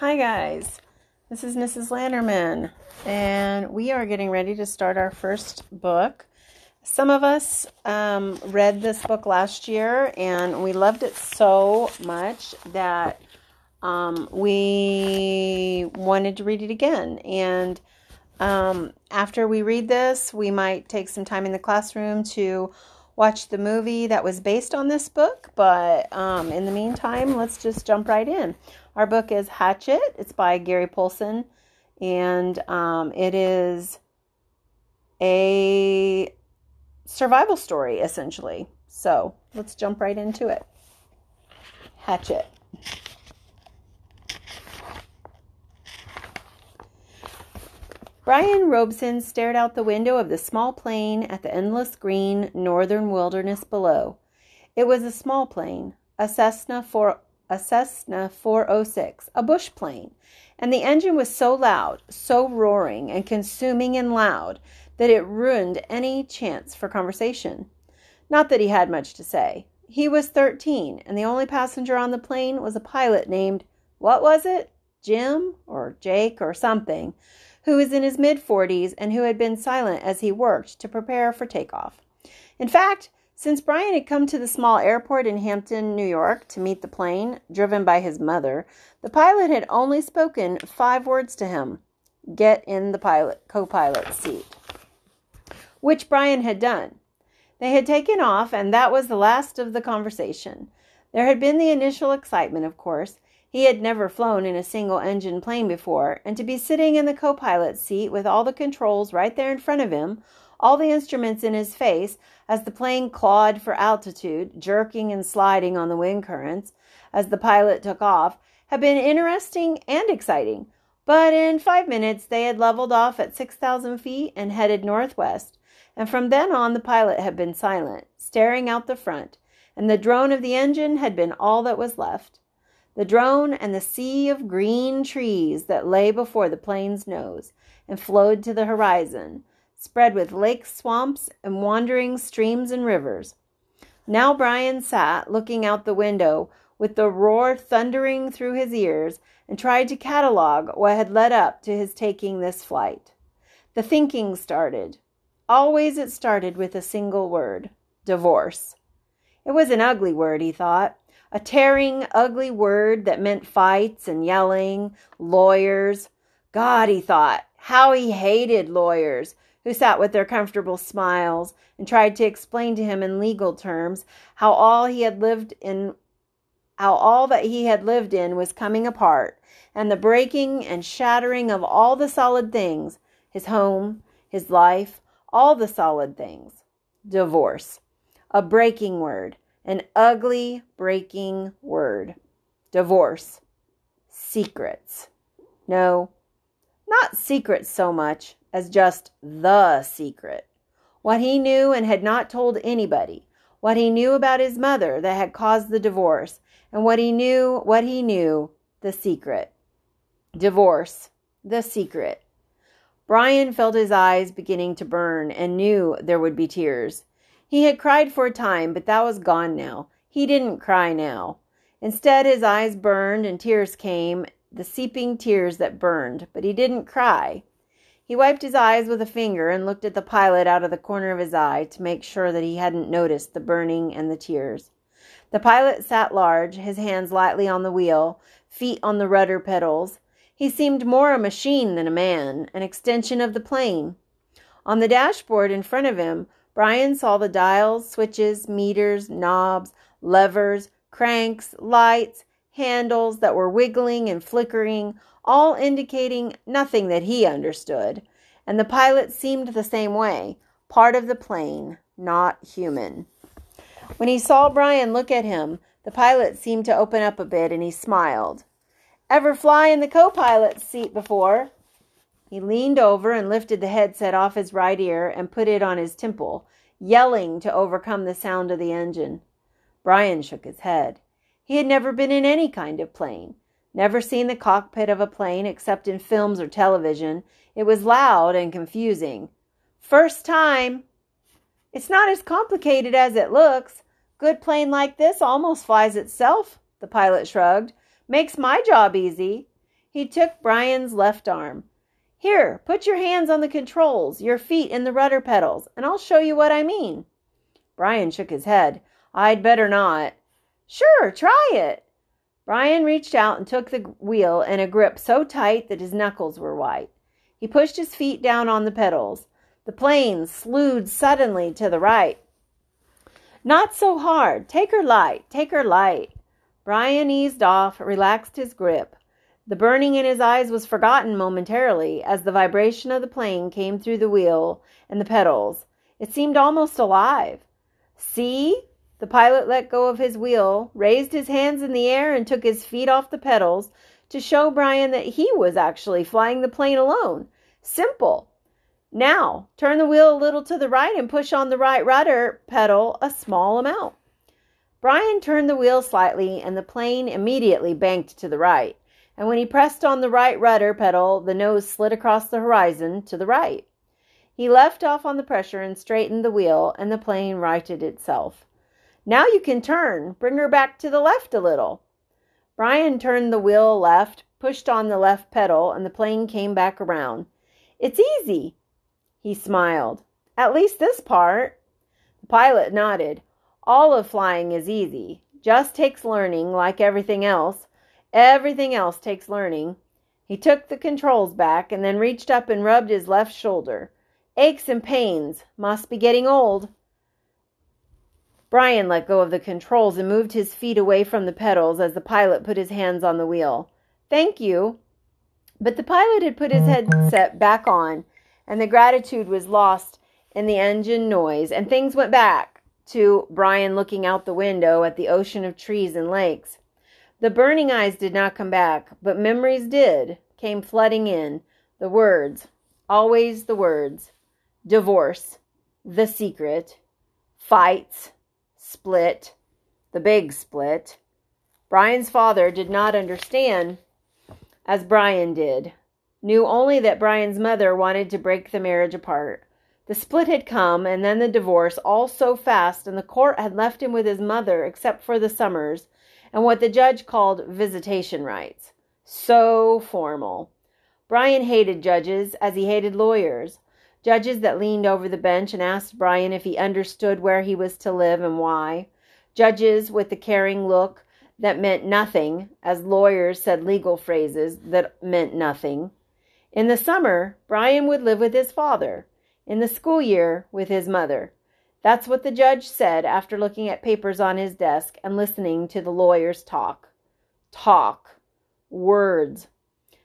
Hi, guys. This is Mrs. Lanterman, and we are getting ready to start our first book. Some of us um, read this book last year, and we loved it so much that um, we wanted to read it again. And um, after we read this, we might take some time in the classroom to watch the movie that was based on this book. But um, in the meantime, let's just jump right in. Our book is Hatchet. It's by Gary Paulsen, and um, it is a survival story essentially. So let's jump right into it. Hatchet. Brian Robeson stared out the window of the small plane at the endless green northern wilderness below. It was a small plane, a Cessna, 4, a Cessna 406, a bush plane, and the engine was so loud, so roaring and consuming and loud, that it ruined any chance for conversation. Not that he had much to say. He was 13, and the only passenger on the plane was a pilot named, what was it? Jim or Jake or something, who was in his mid 40s and who had been silent as he worked to prepare for takeoff. In fact, since Brian had come to the small airport in Hampton, New York, to meet the plane, driven by his mother, the pilot had only spoken five words to him get in the pilot co-pilot seat which Brian had done. They had taken off, and that was the last of the conversation. There had been the initial excitement, of course, he had never flown in a single engine plane before, and to be sitting in the co pilot's seat with all the controls right there in front of him, all the instruments in his face, as the plane clawed for altitude, jerking and sliding on the wind currents, as the pilot took off, had been interesting and exciting. But in five minutes they had leveled off at 6,000 feet and headed northwest, and from then on the pilot had been silent, staring out the front, and the drone of the engine had been all that was left the drone and the sea of green trees that lay before the plane's nose and flowed to the horizon, spread with lakes, swamps, and wandering streams and rivers. Now Brian sat looking out the window with the roar thundering through his ears and tried to catalogue what had led up to his taking this flight. The thinking started. Always it started with a single word divorce. It was an ugly word, he thought a tearing, ugly word that meant fights and yelling, lawyers. God, he thought, how he hated lawyers who sat with their comfortable smiles and tried to explain to him in legal terms how all he had lived in how all that he had lived in was coming apart and the breaking and shattering of all the solid things his home, his life, all the solid things. Divorce, a breaking word an ugly, breaking word. Divorce. Secrets. No, not secrets so much as just the secret. What he knew and had not told anybody. What he knew about his mother that had caused the divorce. And what he knew, what he knew, the secret. Divorce. The secret. Brian felt his eyes beginning to burn and knew there would be tears. He had cried for a time, but that was gone now. He didn't cry now. Instead, his eyes burned and tears came, the seeping tears that burned, but he didn't cry. He wiped his eyes with a finger and looked at the pilot out of the corner of his eye to make sure that he hadn't noticed the burning and the tears. The pilot sat large, his hands lightly on the wheel, feet on the rudder pedals. He seemed more a machine than a man, an extension of the plane. On the dashboard in front of him Brian saw the dials, switches, meters, knobs, levers, cranks, lights, handles that were wiggling and flickering, all indicating nothing that he understood. And the pilot seemed the same way part of the plane, not human. When he saw Brian look at him, the pilot seemed to open up a bit and he smiled. Ever fly in the co pilot's seat before? He leaned over and lifted the headset off his right ear and put it on his temple, yelling to overcome the sound of the engine. Brian shook his head. He had never been in any kind of plane, never seen the cockpit of a plane except in films or television. It was loud and confusing. First time. It's not as complicated as it looks. Good plane like this almost flies itself, the pilot shrugged. Makes my job easy. He took Brian's left arm. Here, put your hands on the controls, your feet in the rudder pedals, and I'll show you what I mean. Brian shook his head. I'd better not. Sure, try it. Brian reached out and took the wheel in a grip so tight that his knuckles were white. He pushed his feet down on the pedals. The plane slewed suddenly to the right. Not so hard. Take her light. Take her light. Brian eased off, relaxed his grip. The burning in his eyes was forgotten momentarily as the vibration of the plane came through the wheel and the pedals. It seemed almost alive. See? The pilot let go of his wheel, raised his hands in the air, and took his feet off the pedals to show Brian that he was actually flying the plane alone. Simple. Now, turn the wheel a little to the right and push on the right rudder pedal a small amount. Brian turned the wheel slightly, and the plane immediately banked to the right. And when he pressed on the right rudder pedal, the nose slid across the horizon to the right. He left off on the pressure and straightened the wheel, and the plane righted itself. Now you can turn. Bring her back to the left a little. Brian turned the wheel left, pushed on the left pedal, and the plane came back around. It's easy. He smiled. At least this part. The pilot nodded. All of flying is easy. Just takes learning, like everything else. Everything else takes learning. He took the controls back and then reached up and rubbed his left shoulder. Aches and pains. Must be getting old. Brian let go of the controls and moved his feet away from the pedals as the pilot put his hands on the wheel. Thank you. But the pilot had put his headset back on, and the gratitude was lost in the engine noise, and things went back to Brian looking out the window at the ocean of trees and lakes. The burning eyes did not come back, but memories did, came flooding in. The words, always the words divorce, the secret, fights, split, the big split. Brian's father did not understand as Brian did, knew only that Brian's mother wanted to break the marriage apart. The split had come, and then the divorce, all so fast, and the court had left him with his mother except for the summers and what the judge called visitation rights. So formal. Brian hated judges as he hated lawyers. Judges that leaned over the bench and asked Brian if he understood where he was to live and why. Judges with the caring look that meant nothing, as lawyers said legal phrases that meant nothing. In the summer, Brian would live with his father. In the school year, with his mother. That's what the judge said after looking at papers on his desk and listening to the lawyers talk. Talk. Words.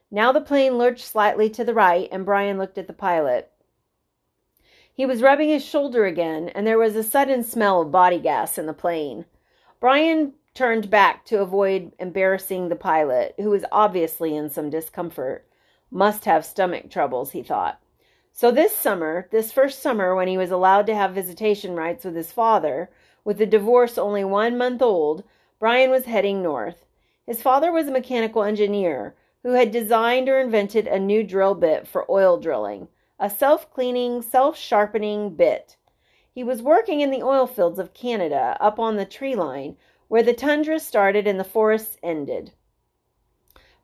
Now the plane lurched slightly to the right, and Brian looked at the pilot. He was rubbing his shoulder again, and there was a sudden smell of body gas in the plane. Brian turned back to avoid embarrassing the pilot, who was obviously in some discomfort. Must have stomach troubles, he thought. So this summer, this first summer when he was allowed to have visitation rights with his father, with the divorce only one month old, Brian was heading north. His father was a mechanical engineer who had designed or invented a new drill bit for oil drilling, a self cleaning, self sharpening bit. He was working in the oil fields of Canada up on the tree line where the tundra started and the forests ended.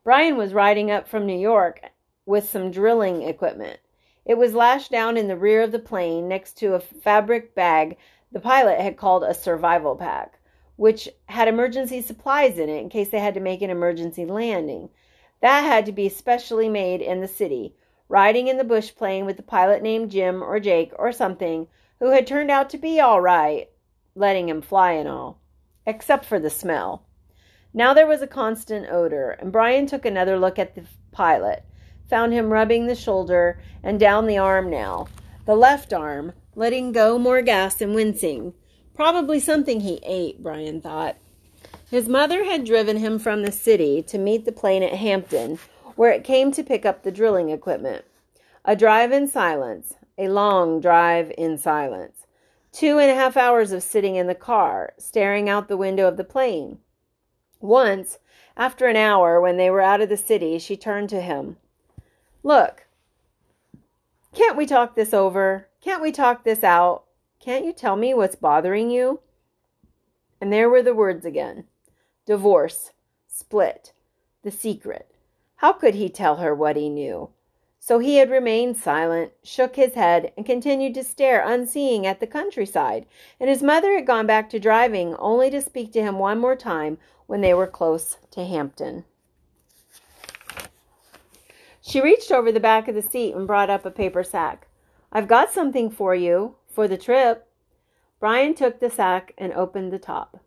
Brian was riding up from New York with some drilling equipment. It was lashed down in the rear of the plane next to a fabric bag the pilot had called a survival pack, which had emergency supplies in it in case they had to make an emergency landing. That had to be specially made in the city, riding in the bush plane with the pilot named Jim or Jake or something, who had turned out to be all right, letting him fly and all, except for the smell. Now there was a constant odor, and Brian took another look at the pilot found him rubbing the shoulder and down the arm now, the left arm, letting go more gas and wincing. Probably something he ate, Brian thought. His mother had driven him from the city to meet the plane at Hampton, where it came to pick up the drilling equipment. A drive in silence, a long drive in silence. Two and a half hours of sitting in the car, staring out the window of the plane. Once, after an hour, when they were out of the city, she turned to him. Look, can't we talk this over? Can't we talk this out? Can't you tell me what's bothering you? And there were the words again divorce, split, the secret. How could he tell her what he knew? So he had remained silent, shook his head, and continued to stare unseeing at the countryside, and his mother had gone back to driving only to speak to him one more time when they were close to Hampton. She reached over the back of the seat and brought up a paper sack. I've got something for you for the trip. Brian took the sack and opened the top.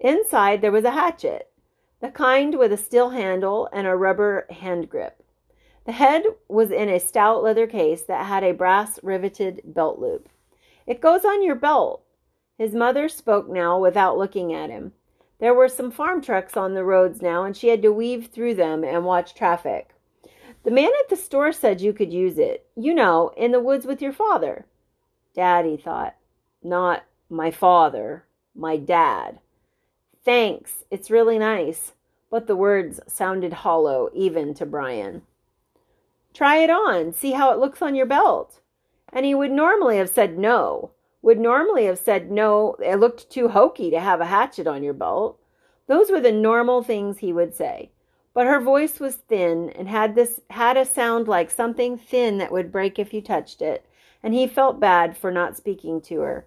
Inside there was a hatchet, the kind with a steel handle and a rubber hand grip. The head was in a stout leather case that had a brass riveted belt loop. It goes on your belt. His mother spoke now without looking at him. There were some farm trucks on the roads now, and she had to weave through them and watch traffic. The man at the store said you could use it. You know, in the woods with your father. Daddy thought. Not my father, my dad. Thanks, it's really nice. But the words sounded hollow even to Brian. Try it on. See how it looks on your belt. And he would normally have said no. Would normally have said no, it looked too hokey to have a hatchet on your belt. Those were the normal things he would say. But her voice was thin and had this had a sound like something thin that would break if you touched it, and he felt bad for not speaking to her.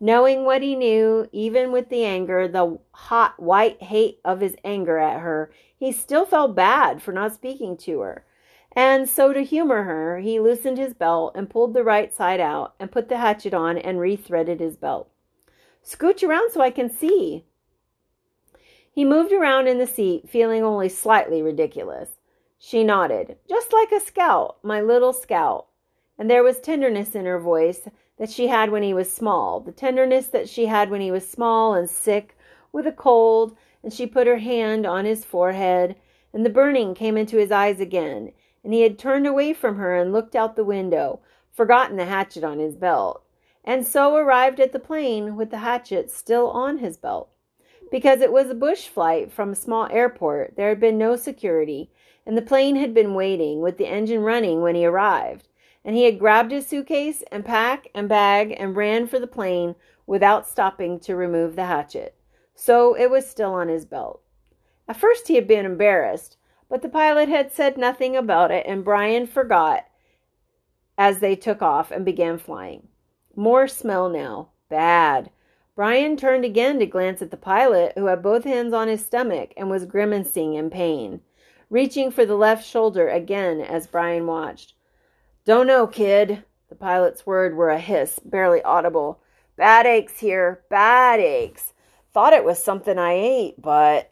Knowing what he knew, even with the anger, the hot white hate of his anger at her, he still felt bad for not speaking to her. And so, to humor her, he loosened his belt and pulled the right side out and put the hatchet on and rethreaded his belt. Scooch around so I can see. He moved around in the seat, feeling only slightly ridiculous. She nodded, just like a scout, my little scout. And there was tenderness in her voice that she had when he was small, the tenderness that she had when he was small and sick with a cold, and she put her hand on his forehead, and the burning came into his eyes again, and he had turned away from her and looked out the window, forgotten the hatchet on his belt, and so arrived at the plane with the hatchet still on his belt. Because it was a bush flight from a small airport, there had been no security, and the plane had been waiting with the engine running when he arrived. And he had grabbed his suitcase and pack and bag and ran for the plane without stopping to remove the hatchet. So it was still on his belt. At first he had been embarrassed, but the pilot had said nothing about it, and Brian forgot as they took off and began flying. More smell now. Bad. Brian turned again to glance at the pilot, who had both hands on his stomach and was grimacing in pain, reaching for the left shoulder again as Brian watched. Don't know, kid. The pilot's words were a hiss, barely audible. Bad aches here, bad aches. Thought it was something I ate, but.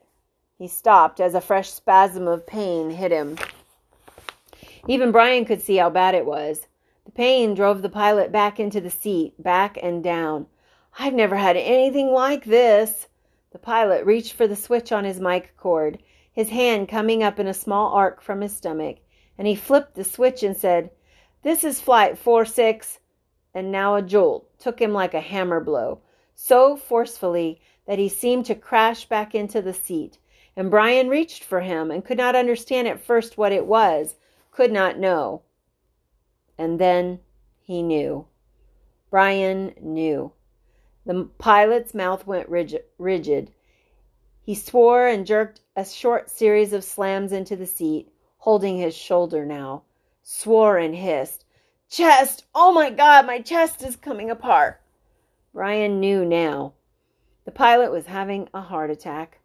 He stopped as a fresh spasm of pain hit him. Even Brian could see how bad it was. The pain drove the pilot back into the seat, back and down. I've never had anything like this. The pilot reached for the switch on his mic cord, his hand coming up in a small arc from his stomach, and he flipped the switch and said, This is flight 46. And now a jolt took him like a hammer blow, so forcefully that he seemed to crash back into the seat and Brian reached for him and could not understand at first what it was, could not know. And then he knew. Brian knew. The pilot's mouth went rigid. He swore and jerked a short series of slams into the seat, holding his shoulder now. Swore and hissed. Chest! Oh my God, my chest is coming apart. Brian knew now. The pilot was having a heart attack.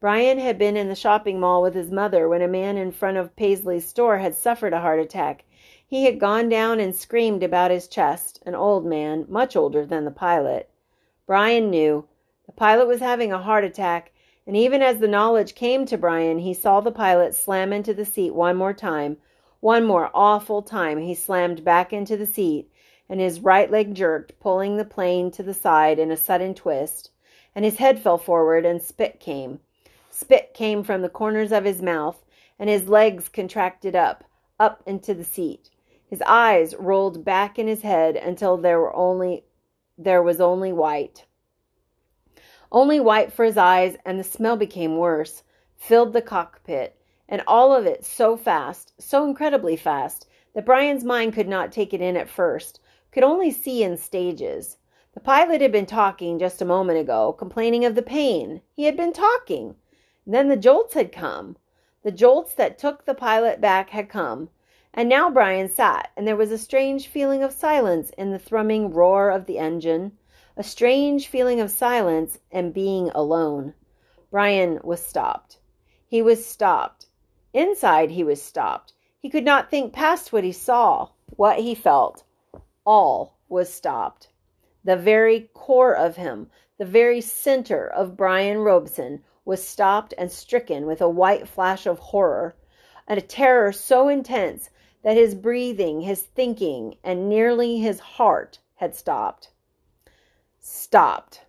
Brian had been in the shopping mall with his mother when a man in front of Paisley's store had suffered a heart attack. He had gone down and screamed about his chest, an old man, much older than the pilot. Brian knew. The pilot was having a heart attack, and even as the knowledge came to Brian, he saw the pilot slam into the seat one more time. One more awful time he slammed back into the seat, and his right leg jerked, pulling the plane to the side in a sudden twist, and his head fell forward and spit came. Spit came from the corners of his mouth, and his legs contracted up, up into the seat. His eyes rolled back in his head until there were only there was only white. Only white for his eyes, and the smell became worse, filled the cockpit, and all of it so fast, so incredibly fast, that Brian's mind could not take it in at first, could only see in stages. The pilot had been talking just a moment ago, complaining of the pain. He had been talking. Then the jolts had come. The jolts that took the pilot back had come, and now Brian sat, and there was a strange feeling of silence in the thrumming roar of the engine, a strange feeling of silence and being alone. Brian was stopped. He was stopped. Inside, he was stopped. He could not think past what he saw, what he felt. All was stopped. The very core of him, the very center of Brian Robeson, was stopped and stricken with a white flash of horror, and a terror so intense that his breathing, his thinking, and nearly his heart had stopped. Stopped.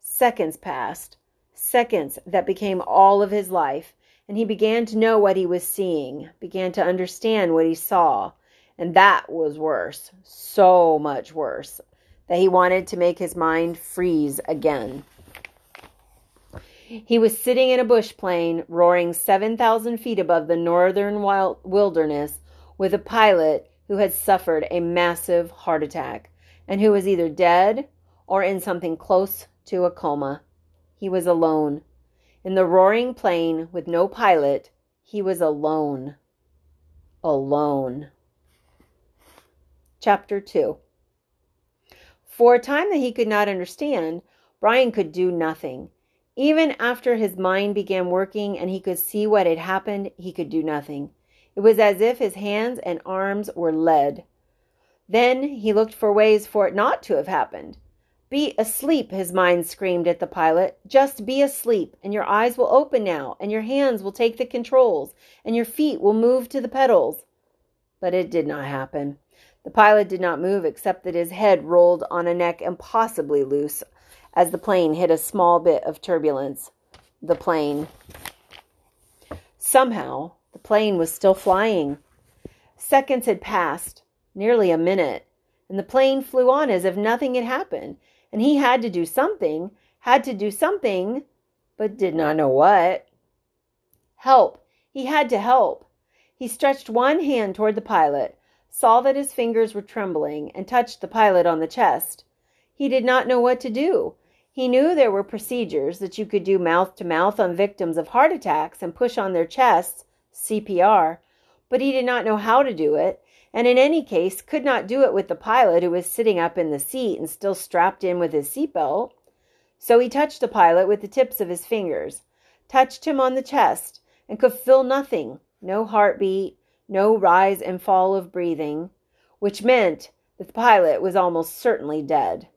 Seconds passed, seconds that became all of his life, and he began to know what he was seeing, began to understand what he saw, and that was worse, so much worse, that he wanted to make his mind freeze again. He was sitting in a bush plane, roaring 7,000 feet above the northern wilderness, with a pilot who had suffered a massive heart attack and who was either dead or in something close to a coma. He was alone. In the roaring plane with no pilot, he was alone. Alone. Chapter 2 For a time that he could not understand, Brian could do nothing. Even after his mind began working and he could see what had happened, he could do nothing. It was as if his hands and arms were lead. Then he looked for ways for it not to have happened. Be asleep, his mind screamed at the pilot. Just be asleep, and your eyes will open now, and your hands will take the controls, and your feet will move to the pedals. But it did not happen. The pilot did not move except that his head rolled on a neck impossibly loose as the plane hit a small bit of turbulence. The plane. Somehow, the plane was still flying. Seconds had passed, nearly a minute, and the plane flew on as if nothing had happened, and he had to do something, had to do something, but did not know what. Help! He had to help. He stretched one hand toward the pilot, saw that his fingers were trembling, and touched the pilot on the chest. He did not know what to do. He knew there were procedures that you could do mouth to mouth on victims of heart attacks and push on their chests, CPR, but he did not know how to do it, and in any case could not do it with the pilot who was sitting up in the seat and still strapped in with his seatbelt. So he touched the pilot with the tips of his fingers, touched him on the chest, and could feel nothing no heartbeat, no rise and fall of breathing, which meant that the pilot was almost certainly dead.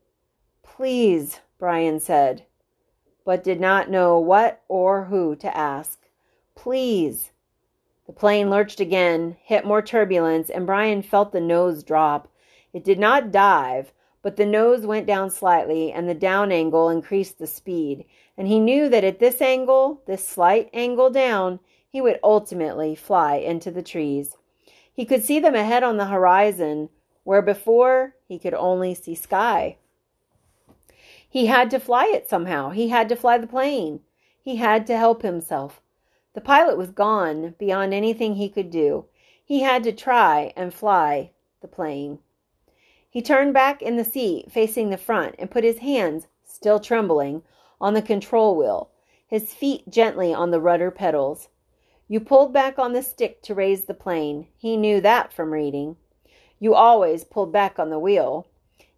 Please, Brian said, but did not know what or who to ask. Please. The plane lurched again, hit more turbulence, and Brian felt the nose drop. It did not dive, but the nose went down slightly, and the down angle increased the speed. And he knew that at this angle, this slight angle down, he would ultimately fly into the trees. He could see them ahead on the horizon, where before he could only see sky. He had to fly it somehow. He had to fly the plane. He had to help himself. The pilot was gone beyond anything he could do. He had to try and fly the plane. He turned back in the seat, facing the front, and put his hands, still trembling, on the control wheel, his feet gently on the rudder pedals. You pulled back on the stick to raise the plane. He knew that from reading. You always pulled back on the wheel.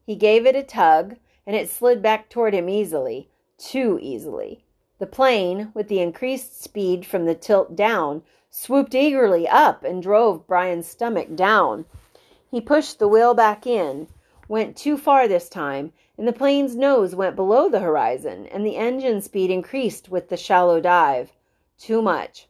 He gave it a tug, and it slid back toward him easily, too easily. The plane, with the increased speed from the tilt down, swooped eagerly up and drove Brian's stomach down. He pushed the wheel back in, went too far this time, and the plane's nose went below the horizon, and the engine speed increased with the shallow dive. Too much.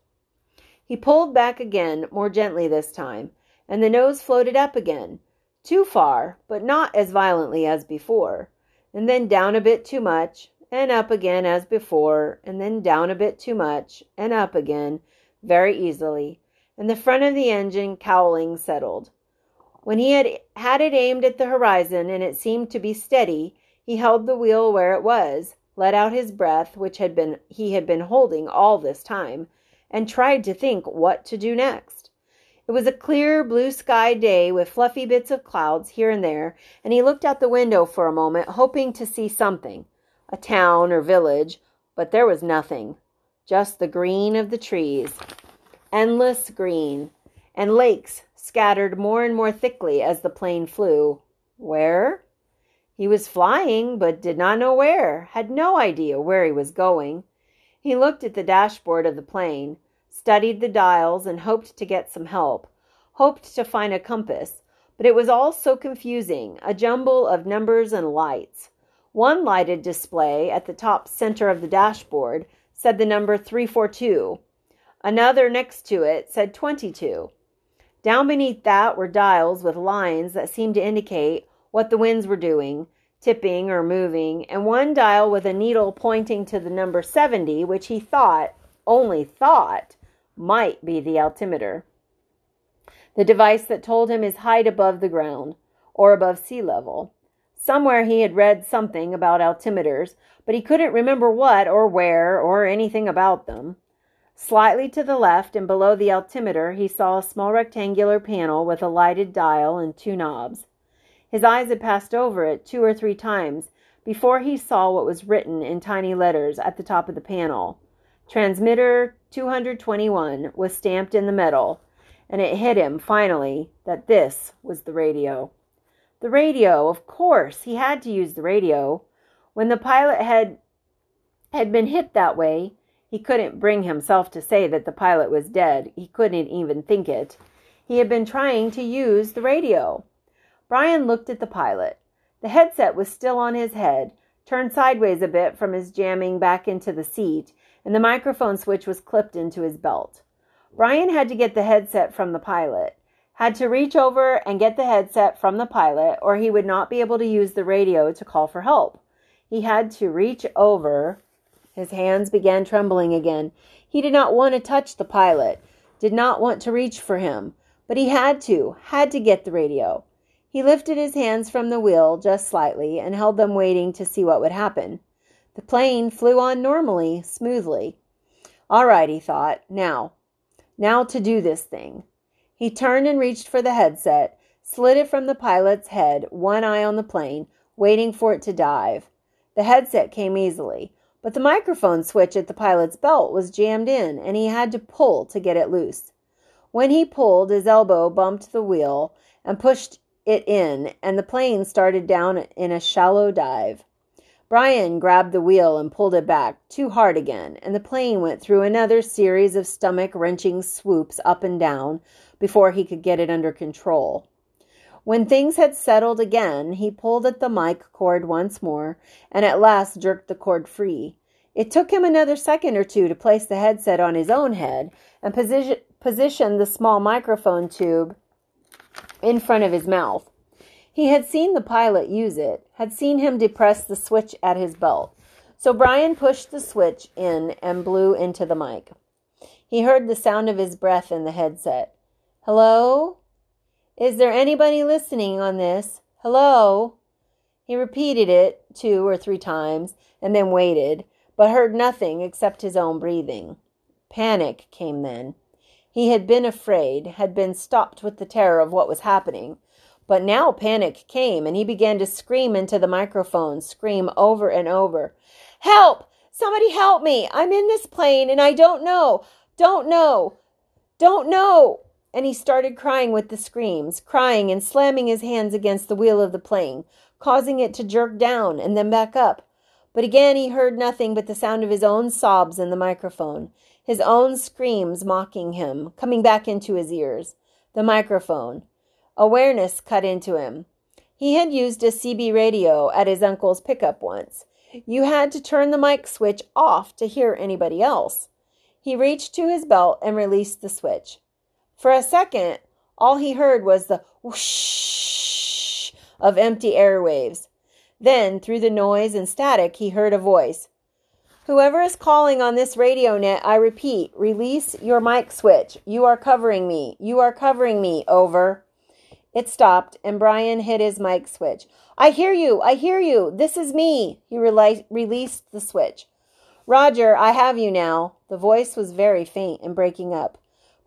He pulled back again, more gently this time, and the nose floated up again. Too far, but not as violently as before and then down a bit too much, and up again as before, and then down a bit too much, and up again, very easily, and the front of the engine cowling settled. When he had had it aimed at the horizon and it seemed to be steady, he held the wheel where it was, let out his breath, which had been he had been holding all this time, and tried to think what to do next. It was a clear blue sky day with fluffy bits of clouds here and there, and he looked out the window for a moment, hoping to see something a town or village, but there was nothing, just the green of the trees. endless green, and lakes scattered more and more thickly as the plane flew. Where? He was flying, but did not know where, had no idea where he was going. He looked at the dashboard of the plane, studied the dials, and hoped to get some help, hoped to find a compass, but it was all so confusing a jumble of numbers and lights. One lighted display at the top center of the dashboard said the number 342. Another next to it said 22. Down beneath that were dials with lines that seemed to indicate what the winds were doing, tipping or moving, and one dial with a needle pointing to the number 70, which he thought, only thought, might be the altimeter. The device that told him his height above the ground, or above sea level. Somewhere he had read something about altimeters, but he couldn't remember what or where or anything about them. Slightly to the left and below the altimeter, he saw a small rectangular panel with a lighted dial and two knobs. His eyes had passed over it two or three times before he saw what was written in tiny letters at the top of the panel. Transmitter 221 was stamped in the metal, and it hit him finally that this was the radio. The radio, of course, he had to use the radio. When the pilot had had been hit that way, he couldn't bring himself to say that the pilot was dead. He couldn't even think it. He had been trying to use the radio. Brian looked at the pilot. The headset was still on his head, turned sideways a bit from his jamming back into the seat, and the microphone switch was clipped into his belt. Brian had to get the headset from the pilot, had to reach over and get the headset from the pilot, or he would not be able to use the radio to call for help. He had to reach over his hands began trembling again. He did not want to touch the pilot, did not want to reach for him, but he had to, had to get the radio. He lifted his hands from the wheel just slightly and held them waiting to see what would happen. The plane flew on normally, smoothly. All right, he thought. Now, now to do this thing. He turned and reached for the headset, slid it from the pilot's head, one eye on the plane, waiting for it to dive. The headset came easily. But the microphone switch at the pilot's belt was jammed in, and he had to pull to get it loose. When he pulled, his elbow bumped the wheel and pushed it in, and the plane started down in a shallow dive. Brian grabbed the wheel and pulled it back too hard again, and the plane went through another series of stomach wrenching swoops up and down before he could get it under control. When things had settled again, he pulled at the mic cord once more and at last jerked the cord free. It took him another second or two to place the headset on his own head and position, position the small microphone tube in front of his mouth. He had seen the pilot use it, had seen him depress the switch at his belt. So Brian pushed the switch in and blew into the mic. He heard the sound of his breath in the headset. Hello? Is there anybody listening on this? Hello? He repeated it two or three times and then waited, but heard nothing except his own breathing. Panic came then. He had been afraid, had been stopped with the terror of what was happening. But now panic came, and he began to scream into the microphone, scream over and over Help! Somebody help me! I'm in this plane and I don't know! Don't know! Don't know! And he started crying with the screams, crying and slamming his hands against the wheel of the plane, causing it to jerk down and then back up. But again he heard nothing but the sound of his own sobs in the microphone, his own screams mocking him, coming back into his ears. The microphone. Awareness cut into him. He had used a CB radio at his uncle's pickup once. You had to turn the mic switch off to hear anybody else. He reached to his belt and released the switch. For a second, all he heard was the whoosh of empty airwaves. Then, through the noise and static, he heard a voice. Whoever is calling on this radio net, I repeat, release your mic switch. You are covering me. You are covering me. Over. It stopped, and Brian hit his mic switch. I hear you. I hear you. This is me. He rele- released the switch. Roger, I have you now. The voice was very faint and breaking up.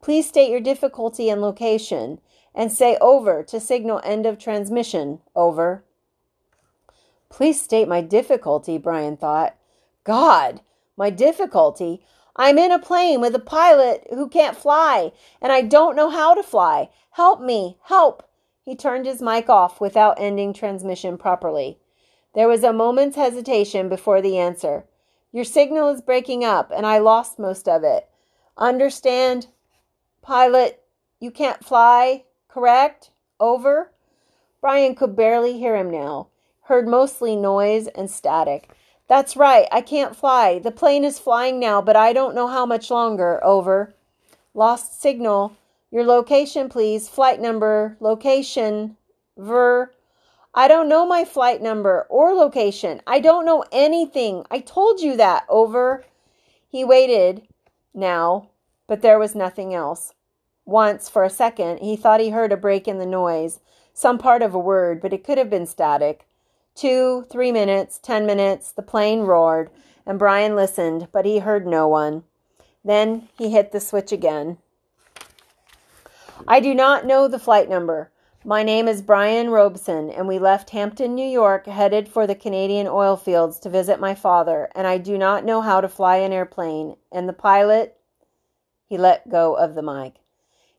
Please state your difficulty and location and say over to signal end of transmission. Over. Please state my difficulty, Brian thought. God, my difficulty. I'm in a plane with a pilot who can't fly, and I don't know how to fly. Help me! Help! He turned his mic off without ending transmission properly. There was a moment's hesitation before the answer. Your signal is breaking up, and I lost most of it. Understand? Pilot, you can't fly, correct? Over? Brian could barely hear him now, heard mostly noise and static. That's right, I can't fly. The plane is flying now, but I don't know how much longer. Over. Lost signal. Your location, please. Flight number, location, ver. I don't know my flight number or location. I don't know anything. I told you that. Over. He waited now, but there was nothing else. Once, for a second, he thought he heard a break in the noise, some part of a word, but it could have been static. Two, three minutes, ten minutes, the plane roared, and Brian listened, but he heard no one. Then he hit the switch again. I do not know the flight number. My name is Brian Robeson, and we left Hampton, New York, headed for the Canadian oil fields to visit my father, and I do not know how to fly an airplane. And the pilot. He let go of the mic.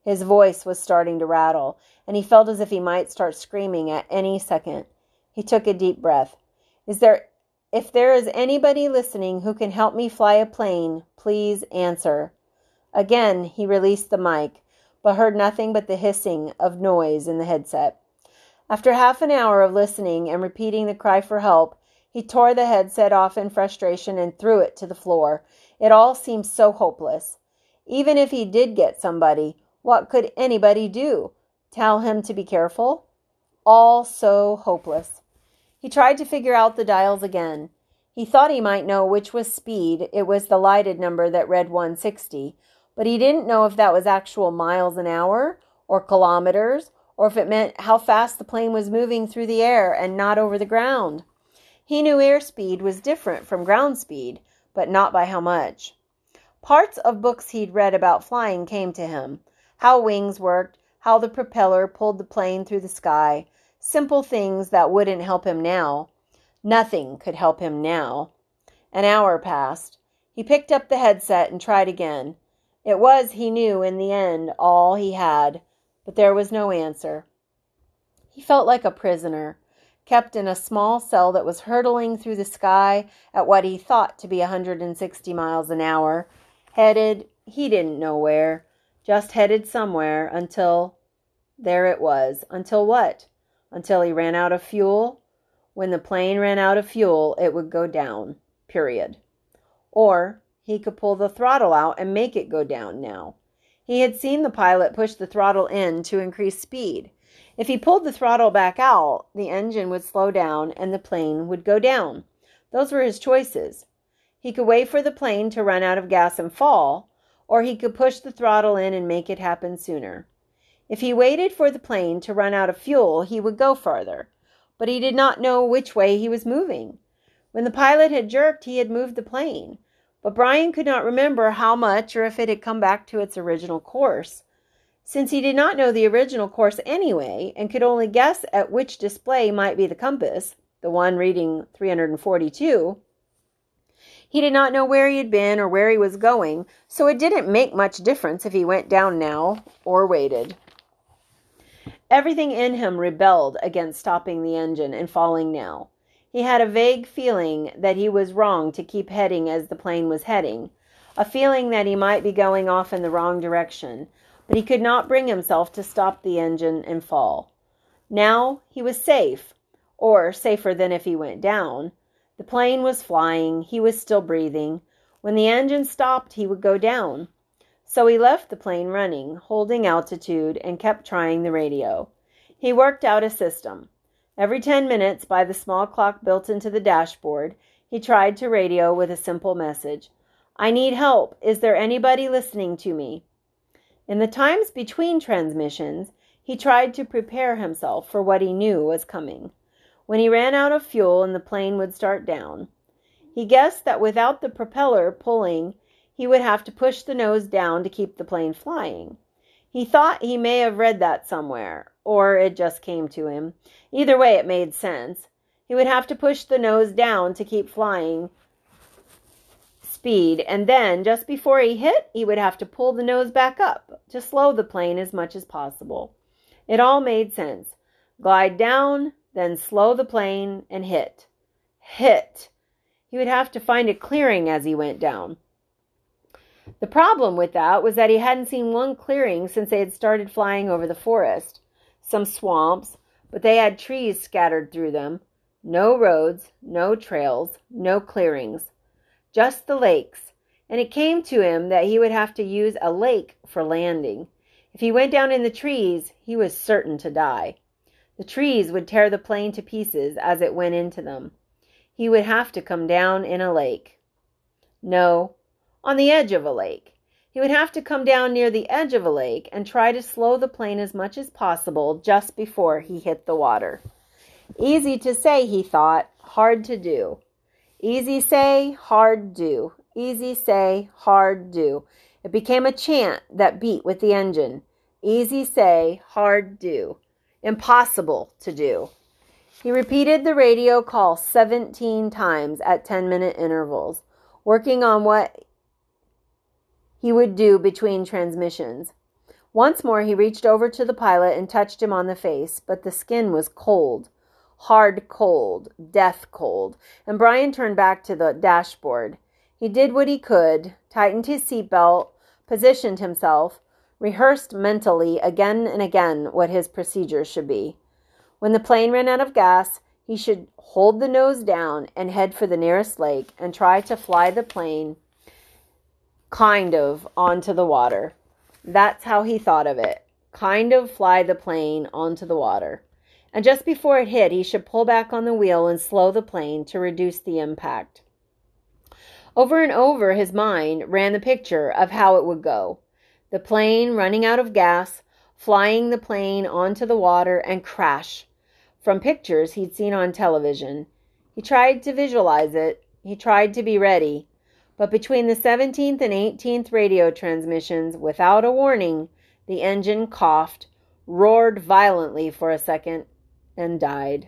His voice was starting to rattle, and he felt as if he might start screaming at any second. He took a deep breath. Is there if there is anybody listening who can help me fly a plane, please answer. Again, he released the mic, but heard nothing but the hissing of noise in the headset. After half an hour of listening and repeating the cry for help, he tore the headset off in frustration and threw it to the floor. It all seemed so hopeless. Even if he did get somebody, what could anybody do? Tell him to be careful? All so hopeless. He tried to figure out the dials again. He thought he might know which was speed. It was the lighted number that read 160, but he didn't know if that was actual miles an hour or kilometers or if it meant how fast the plane was moving through the air and not over the ground. He knew airspeed was different from ground speed, but not by how much. Parts of books he'd read about flying came to him how wings worked, how the propeller pulled the plane through the sky, Simple things that wouldn't help him now. Nothing could help him now. An hour passed. He picked up the headset and tried again. It was, he knew, in the end, all he had, but there was no answer. He felt like a prisoner, kept in a small cell that was hurtling through the sky at what he thought to be a 160 miles an hour, headed, he didn't know where, just headed somewhere until there it was. Until what? until he ran out of fuel. When the plane ran out of fuel, it would go down, period. Or he could pull the throttle out and make it go down now. He had seen the pilot push the throttle in to increase speed. If he pulled the throttle back out, the engine would slow down and the plane would go down. Those were his choices. He could wait for the plane to run out of gas and fall, or he could push the throttle in and make it happen sooner. If he waited for the plane to run out of fuel, he would go farther, but he did not know which way he was moving. When the pilot had jerked, he had moved the plane, but Brian could not remember how much or if it had come back to its original course. Since he did not know the original course anyway and could only guess at which display might be the compass, the one reading 342, he did not know where he had been or where he was going, so it didn't make much difference if he went down now or waited. Everything in him rebelled against stopping the engine and falling now. He had a vague feeling that he was wrong to keep heading as the plane was heading, a feeling that he might be going off in the wrong direction, but he could not bring himself to stop the engine and fall. Now he was safe, or safer than if he went down. The plane was flying, he was still breathing. When the engine stopped, he would go down. So he left the plane running, holding altitude, and kept trying the radio. He worked out a system. Every 10 minutes, by the small clock built into the dashboard, he tried to radio with a simple message I need help. Is there anybody listening to me? In the times between transmissions, he tried to prepare himself for what he knew was coming. When he ran out of fuel and the plane would start down, he guessed that without the propeller pulling he would have to push the nose down to keep the plane flying. He thought he may have read that somewhere, or it just came to him. Either way, it made sense. He would have to push the nose down to keep flying. speed, and then just before he hit, he would have to pull the nose back up to slow the plane as much as possible. It all made sense. Glide down, then slow the plane and hit. Hit. He would have to find a clearing as he went down. The problem with that was that he hadn't seen one clearing since they had started flying over the forest. Some swamps, but they had trees scattered through them. No roads, no trails, no clearings. Just the lakes. And it came to him that he would have to use a lake for landing. If he went down in the trees, he was certain to die. The trees would tear the plane to pieces as it went into them. He would have to come down in a lake. No, on the edge of a lake. He would have to come down near the edge of a lake and try to slow the plane as much as possible just before he hit the water. Easy to say, he thought, hard to do. Easy say, hard do. Easy say, hard do. It became a chant that beat with the engine. Easy say, hard do. Impossible to do. He repeated the radio call 17 times at 10 minute intervals, working on what he would do between transmissions. Once more, he reached over to the pilot and touched him on the face, but the skin was cold. Hard cold, death cold, and Brian turned back to the dashboard. He did what he could, tightened his seatbelt, positioned himself, rehearsed mentally again and again what his procedures should be. When the plane ran out of gas, he should hold the nose down and head for the nearest lake and try to fly the plane kind of onto the water. That's how he thought of it. Kind of fly the plane onto the water. And just before it hit, he should pull back on the wheel and slow the plane to reduce the impact. Over and over his mind ran the picture of how it would go the plane running out of gas, flying the plane onto the water, and crash. From pictures he'd seen on television. He tried to visualize it, he tried to be ready, but between the 17th and 18th radio transmissions, without a warning, the engine coughed, roared violently for a second, and died.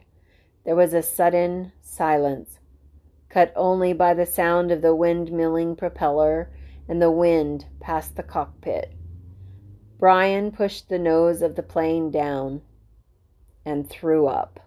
There was a sudden silence, cut only by the sound of the windmilling propeller and the wind past the cockpit. Brian pushed the nose of the plane down and threw up.